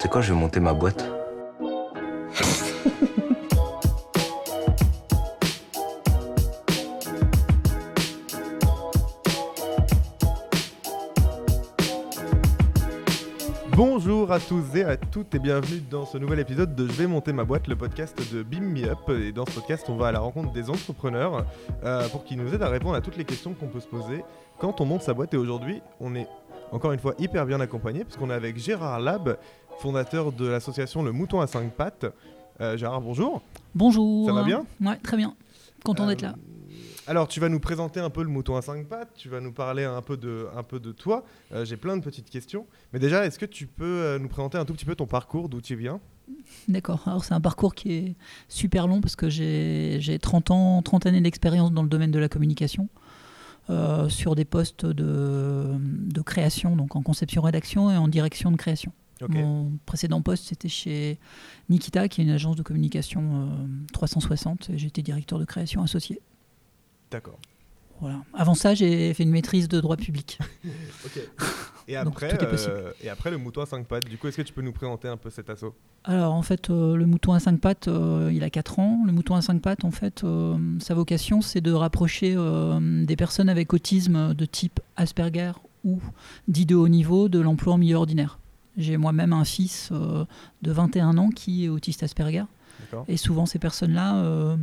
C'est quoi, je vais monter ma boîte Bonjour à tous et à toutes et bienvenue dans ce nouvel épisode de Je vais monter ma boîte, le podcast de Beam Me Up. Et dans ce podcast, on va à la rencontre des entrepreneurs euh, pour qu'ils nous aident à répondre à toutes les questions qu'on peut se poser quand on monte sa boîte. Et aujourd'hui, on est encore une fois hyper bien accompagné puisqu'on est avec Gérard Lab, fondateur de l'association Le Mouton à 5 pattes. Euh, Gérard, bonjour. Bonjour. Ça va bien? Ouais, très bien. Content d'être là. Euh, alors, tu vas nous présenter un peu le mouton à 5 pattes, tu vas nous parler un peu de, un peu de toi. Euh, J'ai plein de petites questions. Mais déjà, est-ce que tu peux nous présenter un tout petit peu ton parcours, d'où tu viens? D'accord. Alors, c'est un parcours qui est super long parce que j'ai j'ai 30 ans, 30 années d'expérience dans le domaine de la communication. euh, sur des postes de, de création, donc en conception-rédaction et en direction de création. Mon précédent poste, c'était chez Nikita, qui est une agence de communication euh, 360, et j'étais directeur de création associé. D'accord. Voilà. Avant ça, j'ai fait une maîtrise de droit public. Ok. Et après, euh, et après, le mouton à 5 pattes, du coup, est-ce que tu peux nous présenter un peu cet assaut? Alors en fait, euh, le mouton à cinq pattes, euh, il a 4 ans. Le mouton à cinq pattes, en fait, euh, sa vocation, c'est de rapprocher euh, des personnes avec autisme de type Asperger ou dit de haut niveau de l'emploi en milieu ordinaire. J'ai moi-même un fils euh, de 21 ans qui est autiste Asperger. Et souvent, ces personnes-là euh,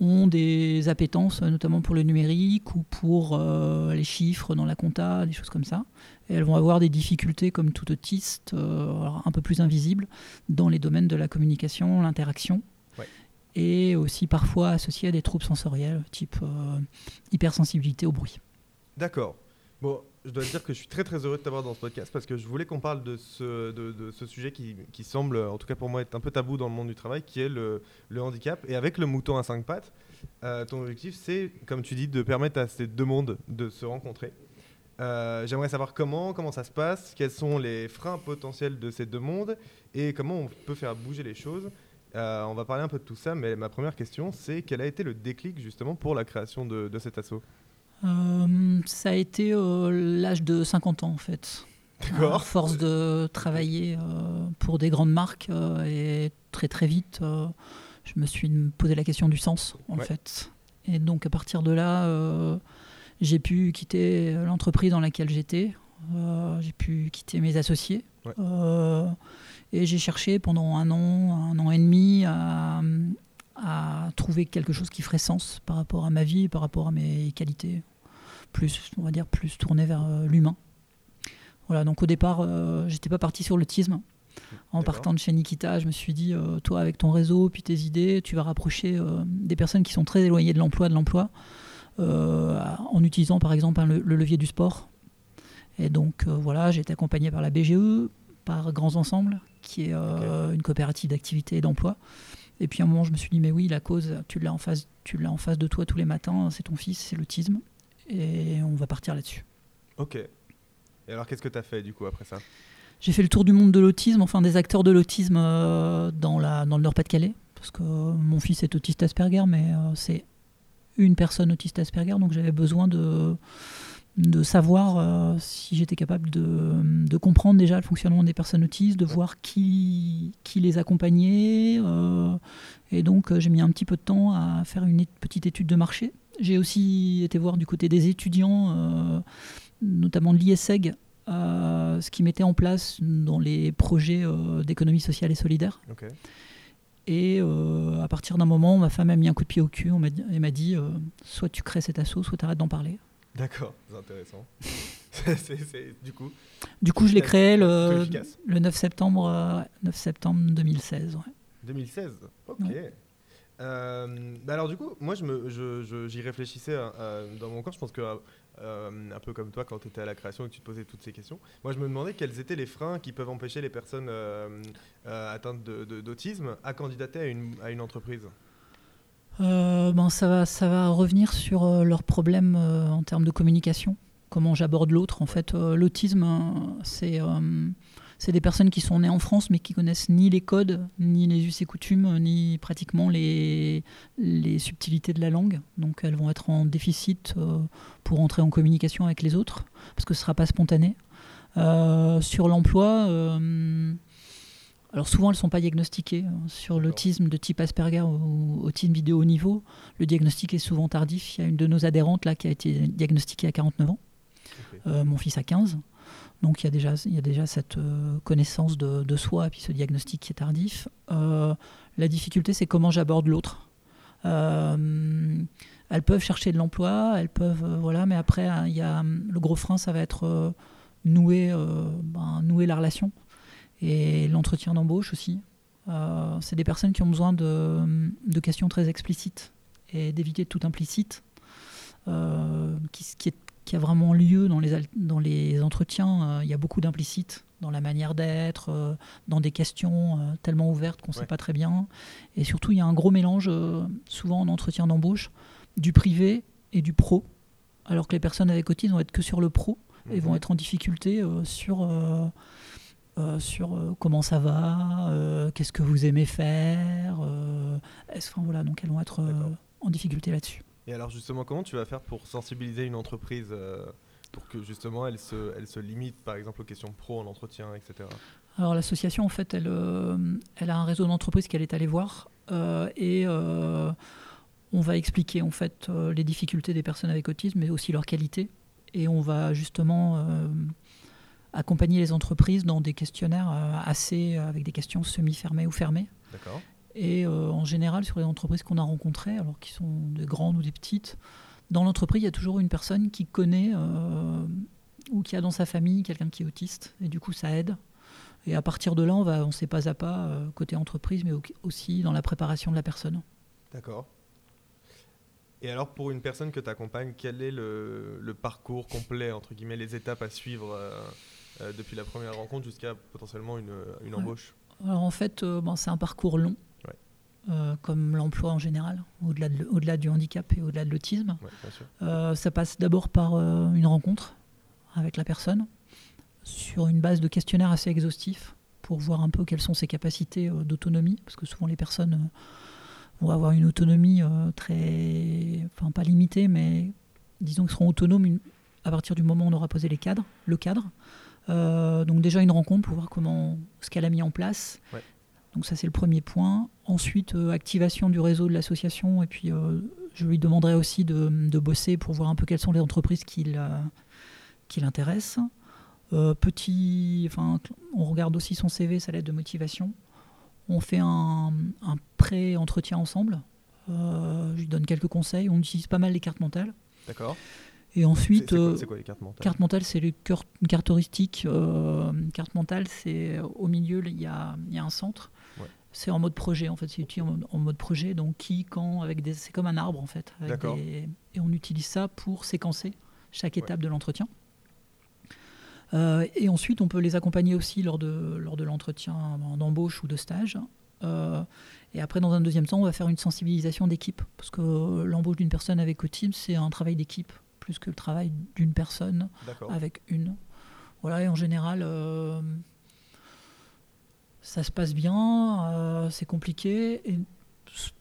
ont des appétences, notamment pour le numérique ou pour euh, les chiffres dans la compta, des choses comme ça. Et elles vont avoir des difficultés, comme tout autiste, un peu plus invisibles, dans les domaines de la communication, l'interaction. Ouais. Et aussi parfois associées à des troubles sensoriels, type hypersensibilité au bruit. D'accord. Bon, je dois te dire que je suis très très heureux de t'avoir dans ce podcast parce que je voulais qu'on parle de ce, sujet qui, semble, en tout cas pour moi, être un peu tabou dans le monde du travail, qui est le, handicap. Et avec le mouton à 5 pattes, euh, ton objectif, c'est, comme tu dis, de permettre à ces deux mondes de se rencontrer. Euh, J'aimerais savoir comment, comment ça se passe, quels sont les freins potentiels de ces deux mondes et comment on peut faire bouger les choses. Euh, on va parler un peu de tout ça, mais ma première question, c'est quel a été le déclic justement pour la création de, de cet assaut? Ça a été euh, l'âge de 50 ans, en fait. D'accord. À force de travailler euh, pour des grandes marques euh, et très très vite, euh, je me suis posé la question du sens en Ouais. fait. Et donc à partir de là, euh, j'ai pu quitter l'entreprise dans laquelle j'étais, euh, j'ai pu quitter mes associés. Ouais. Euh, et j'ai cherché pendant un an, un an et demi à, à trouver quelque chose qui ferait sens par rapport à ma vie, par rapport à mes qualités, plus, on va dire, plus tourné vers euh, l'humain. Voilà, donc au départ, euh, j'étais pas parti sur l'autisme. En partant de chez Nikita, je me suis dit, euh, toi, avec ton réseau, puis tes idées, tu vas rapprocher euh, des personnes qui sont très éloignées de l'emploi, de l'emploi, en utilisant par exemple un le, le levier du sport. Et donc voilà, j'ai été accompagné par la BGE, par Grands Ensembles, qui est une coopérative d'activité et d'emploi. Et puis à un moment, je me suis dit, mais oui, la cause, tu l'as en face, tu l'as en face de toi tous les matins, c'est ton fils, c'est l'autisme, et on va partir là-dessus. Ok. Et alors, qu'est-ce que tu as fait du coup après ça? J'ai fait le tour du monde de l'autisme, enfin des acteurs de l'autisme euh, dans, la, dans le Nord-Pas-de-Calais, parce que euh, mon fils est autiste Asperger, mais euh, c'est une personne autiste Asperger, donc j'avais besoin de, de savoir euh, si j'étais capable de, de comprendre déjà le fonctionnement des personnes autistes, de voir qui, qui les accompagnait. euh, et donc euh, j'ai mis un petit peu de temps à faire une petite étude de marché. J'ai aussi été voir du côté des étudiants, euh, notamment de l'ISEG, ce qu'ils mettaient en place dans les projets d'économie sociale et solidaire. Et à partir d'un moment, ma femme a mis un coup de pied au cul. On m'a dit- elle m'a dit soit tu crées cet assaut, soit tu arrêtes d'en parler. D'accord, c'est intéressant. Du coup, Du coup, je l'ai créé le, le 9 septembre, euh, 9 septembre 2016. ouais. 2016. Ok. Ouais. Euh, bah alors du coup, moi je me, je- je- j'y réfléchissais euh, euh, dans mon corps. Je pense que euh, un peu comme toi quand tu étais à la création et que tu te posais toutes ces questions. Moi je me demandais quels étaient les freins qui peuvent empêcher les personnes atteintes d'autisme à candidater à une, à une entreprise. Euh, ben, ça, va, ça va revenir sur euh, leurs problèmes euh, en termes de communication. Comment j'aborde l'autre. En fait, euh, l'autisme, euh, c'est euh, c'est des personnes qui sont nées en France mais qui connaissent ni les codes, ni les us et coutumes, ni pratiquement les, les subtilités de la langue. Donc elles vont être en déficit pour entrer en communication avec les autres parce que ce ne sera pas spontané. Sur l'emploi, alors souvent, elles ne sont pas diagnostiquées. hein. Sur l'autisme de type Asperger ou autisme vidéo haut niveau, le diagnostic est souvent tardif. Il y a une de nos adhérentes là qui a été diagnostiquée à 49 ans. Euh, mon fils a 15. Donc il y a déjà, il y a déjà cette euh, connaissance de, de soi et puis ce diagnostic qui est tardif. Euh, la difficulté, c'est comment j'aborde l'autre. Elles peuvent chercher de l'emploi, elles peuvent, voilà, mais après, hein, il y a, le gros frein, ça va être nouer, ben, nouer la relation et l'entretien d'embauche aussi. Euh, c'est des personnes qui ont besoin de, de questions très explicites et d'éviter tout implicite, euh, qui, qui, est, qui a vraiment lieu dans les, al- dans les entretiens. Euh, il y a beaucoup d'implicite dans la manière d'être, euh, dans des questions tellement ouvertes qu'on ne Ouais. sait pas très bien. Et surtout, il y a un gros mélange, souvent en entretien d'embauche, du privé et du pro. Alors que les personnes avec autisme vont être que sur le pro et vont Mhm. être en difficulté euh, sur, euh, euh, sur euh, comment ça va, euh, qu'est-ce que vous aimez faire. est-ce- enfin, voilà, donc elles vont être en difficulté là-dessus. Et alors justement, comment tu vas faire pour sensibiliser une entreprise pour que justement elle se, elle se limite par exemple aux questions pro en entretien, etc. Alors l'association, en fait, elle, elle a un réseau d'entreprises qu'elle est allée voir et on va expliquer en fait les difficultés des personnes avec autisme, mais aussi leurs qualités. Et on va justement accompagner les entreprises dans des questionnaires euh, assez avec des questions semi-fermées ou fermées. D'accord Et euh, en général, sur les entreprises qu'on a rencontrées, alors qui sont des grandes ou des petites, dans l'entreprise, il y a toujours une personne qui connaît euh, ou qui a dans sa famille quelqu'un qui est autiste. Et du coup, ça aide. Et à partir de là, on va, sait pas à pas, euh, côté entreprise, mais au- aussi dans la préparation de la personne. D'accord. Et alors pour une personne que tu accompagnes, quel est le, le parcours complet, entre guillemets, les étapes à suivre euh, euh, depuis la première rencontre jusqu'à potentiellement une, embauche? Alors en fait, euh, bon, c'est un parcours long, Ouais. euh, comme l'emploi en général, au-delà de- au-delà du handicap et au-delà de l'autisme. Ouais, ça passe d'abord par une rencontre avec la personne sur une base de questionnaire assez exhaustif pour voir un peu quelles sont ses capacités d'autonomie, parce que souvent les personnes vont avoir une autonomie euh, très, enfin pas limitée, mais disons qu'ils seront autonomes une- à partir du moment où on aura posé les cadres, le cadre. Euh, donc déjà une rencontre pour voir comment ce qu'elle a mis en place. Ouais. Donc ça c'est le premier point. Ensuite euh, activation du réseau de l'association et puis euh, je lui demanderai aussi de, de bosser pour voir un peu quelles sont les entreprises qui, l'intéressent. Petit, enfin, on regarde aussi son CV, sa lettre de motivation. On fait un, un pré-entretien ensemble. Euh, je lui donne quelques conseils. On utilise pas mal les cartes mentales. D'accord. Et ensuite, c'est quoi, euh, quoi les cartes mentales Carte mentale, c'est les cœurs- une carte heuristique. Euh, carte mentale, c'est euh, au milieu, il y a, y a un centre. Ouais. C'est en mode projet, en fait. C'est utilisé en mode, projet. Donc, qui, quand, avec des. C'est comme un arbre, en fait. avec des- et on utilise ça pour séquencer chaque Ouais. étape de l'entretien. Euh, et ensuite, on peut les accompagner aussi lors de, lors de l'entretien d'embauche ou de stage. Euh, et après, dans un deuxième temps, on va faire une sensibilisation d'équipe. Parce que l'embauche d'une personne avec autisme, c'est un travail d'équipe, plus que le travail d'une personne avec une. Voilà, et en général, euh, ça se passe bien, euh, c'est compliqué, et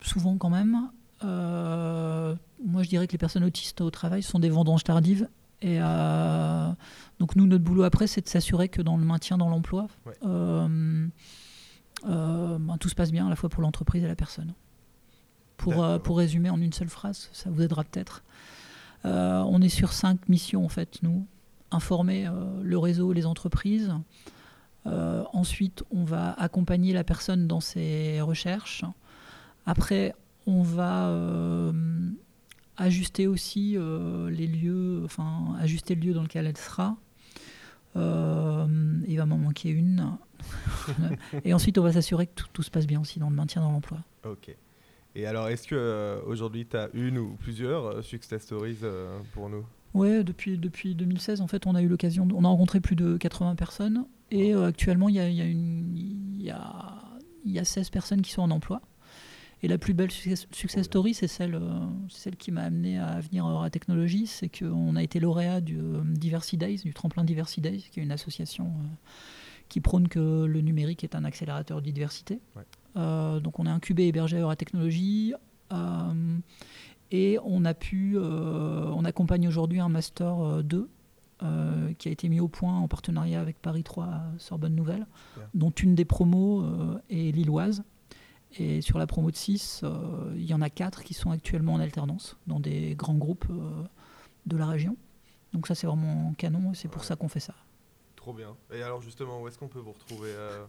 souvent quand même. euh, moi, je dirais que les personnes autistes au travail sont des vendanges tardives. Et donc, nous, notre boulot après, c'est de s'assurer que dans le maintien dans l'emploi, Ouais. Euh, ben, tout se passe bien à la fois pour l'entreprise et la personne. Pour, euh, pour résumer en une seule phrase, ça vous aidera peut-être. Euh, on est sur cinq missions en fait, nous. Informer le réseau, les entreprises. Ensuite, on va accompagner la personne dans ses recherches. Après, on va euh, ajuster aussi euh, les lieux, enfin ajuster le lieu dans lequel elle sera. Euh, il va m'en manquer une. Et ensuite, on va s'assurer que tout, tout se passe bien aussi dans le maintien dans l'emploi. Ok. Et alors, est-ce que euh, aujourd'hui tu as une ou plusieurs euh, success stories pour nous? Ouais, depuis, depuis 2016, en fait, on a eu l'occasion, on a rencontré plus de 80 personnes et euh, actuellement, il y a, y, a y, a, y a 16 personnes qui sont en emploi. Et la plus belle success, success story, c'est celle, euh, celle qui m'a amené à venir à Aura Technologies, c'est qu'on a été lauréat du euh, Diversity Days, du tremplin Diversity Days, qui est une association euh, qui prône que le numérique est un accélérateur de diversité. Ouais. Euh, donc on est incubé hébergé à euh, et on a pu, euh, on accompagne aujourd'hui un master euh, 2 euh, qui a été mis au point en partenariat avec Paris 3 Sorbonne Nouvelle, dont une des promos euh, est lilloise. Et sur la promo de 6, euh, il y en a 4 qui sont actuellement en alternance dans des grands groupes euh, de la région. Donc ça, c'est vraiment canon et c'est pour ça qu'on fait ça. Trop bien. Et alors justement, où est-ce qu'on peut vous retrouver euh...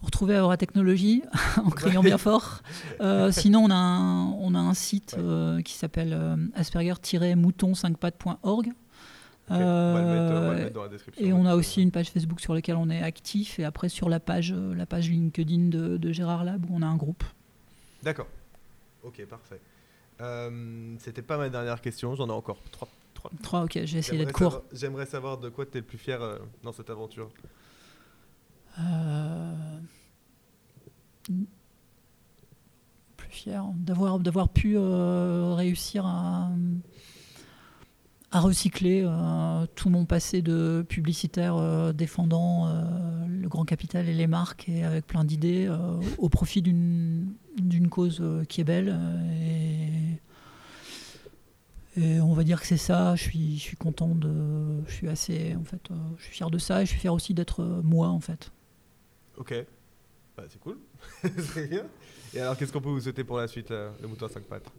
Vous retrouvez à Aura en criant bien fort. Euh, sinon, on a un, on a un site qui s'appelle asperger-mouton5pattes.org et on a aussi une page Facebook sur laquelle on est actif, et après sur la page, euh, la page LinkedIn de, Gérard Lab où on a un groupe. D'accord. Ok, parfait. Euh, C'était pas ma dernière question, j'en ai encore trois. Trois, trois ok, j'ai essayé d'être court. J'aimerais savoir de quoi tu es le plus fier euh, dans cette aventure. Euh, plus fier d'avoir pu réussir à à recycler euh, tout mon passé de publicitaire euh, défendant euh, le grand capital et les marques et avec plein d'idées au profit d'une cause qui est belle et, et on va dire que c'est ça je suis je suis content de je suis assez en fait je suis fier de ça et je suis fier aussi d'être moi en fait Ok. Bah, c'est cool. c'est bien. Et alors, qu'est-ce qu'on peut vous souhaiter pour la suite, là, le mouton à 5 pattes?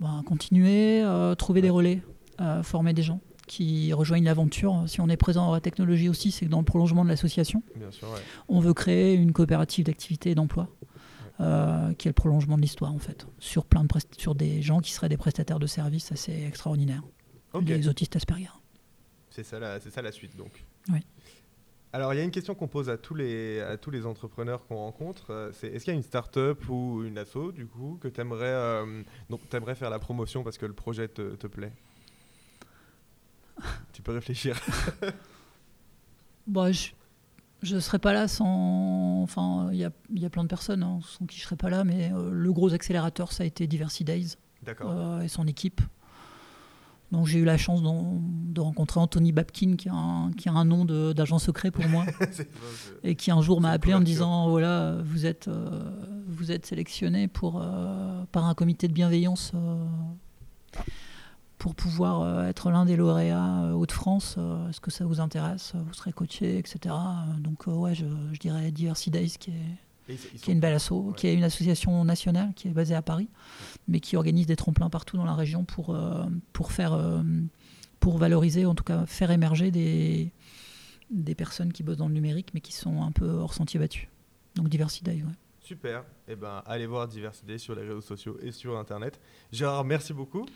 Ben, continuer, euh, trouver des relais, euh, former des gens qui rejoignent l'aventure. Si on est présent dans la technologie aussi, c'est que dans le prolongement de l'association, ouais. on veut créer une coopérative d'activité et d'emploi. euh, qui est le prolongement de l'histoire en fait, sur plein de sur des gens qui seraient des prestataires de services assez extraordinaires, Ok. les autistes Asperger. C'est ça, la- c'est ça la suite donc. Oui. Alors il y a une question qu'on pose à tous les, à tous les entrepreneurs qu'on rencontre. euh, C'est est-ce qu'il y a une start-up ou une asso du coup que tu aimerais, aimerais faire la promotion parce que le projet te, te plaît? Tu peux réfléchir. Bah, je je serais pas là sans. Enfin, il y a, il y a plein de personnes hein, sans qui je serais pas là, mais euh, le gros accélérateur, ça a été Diversity Days. D'accord. euh, et son équipe. Donc j'ai eu la chance de rencontrer Anthony Babkin, qui a un, qui a un nom d'agent secret pour moi, et qui un jour m'a appelé en me disant voilà, vous êtes, euh, vous êtes sélectionné pour, euh, par un comité de bienveillance euh, pour pouvoir être l'un des lauréats Hauts-de-France. Est-ce que ça vous intéresse? Vous serez coaché, etc. Donc ouais, je, je dirais Diversity Days qui est, qui est une belle asso, Ouais. qui est une association nationale qui est basée à Paris, mais qui organise des tremplins partout dans la région pour, euh, pour faire euh, pour valoriser, en tout cas faire émerger des, des personnes qui bossent dans le numérique, mais qui sont un peu hors sentier battu. Donc Diversity Day, ouais. Super. Et ben allez voir Diversité sur les réseaux sociaux et sur internet. Gérard, merci beaucoup.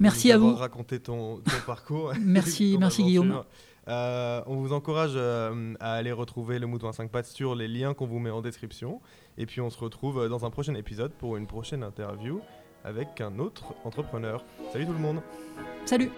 Merci à vous. raconté ton, ton parcours. Merci, ton merci, aventure. Guillaume. Euh, on vous encourage euh, à aller retrouver le mouton à 5 pattes sur les liens qu'on vous met en description. Et puis on se retrouve euh, dans un prochain épisode pour une prochaine interview avec un autre entrepreneur. Salut tout le monde Salut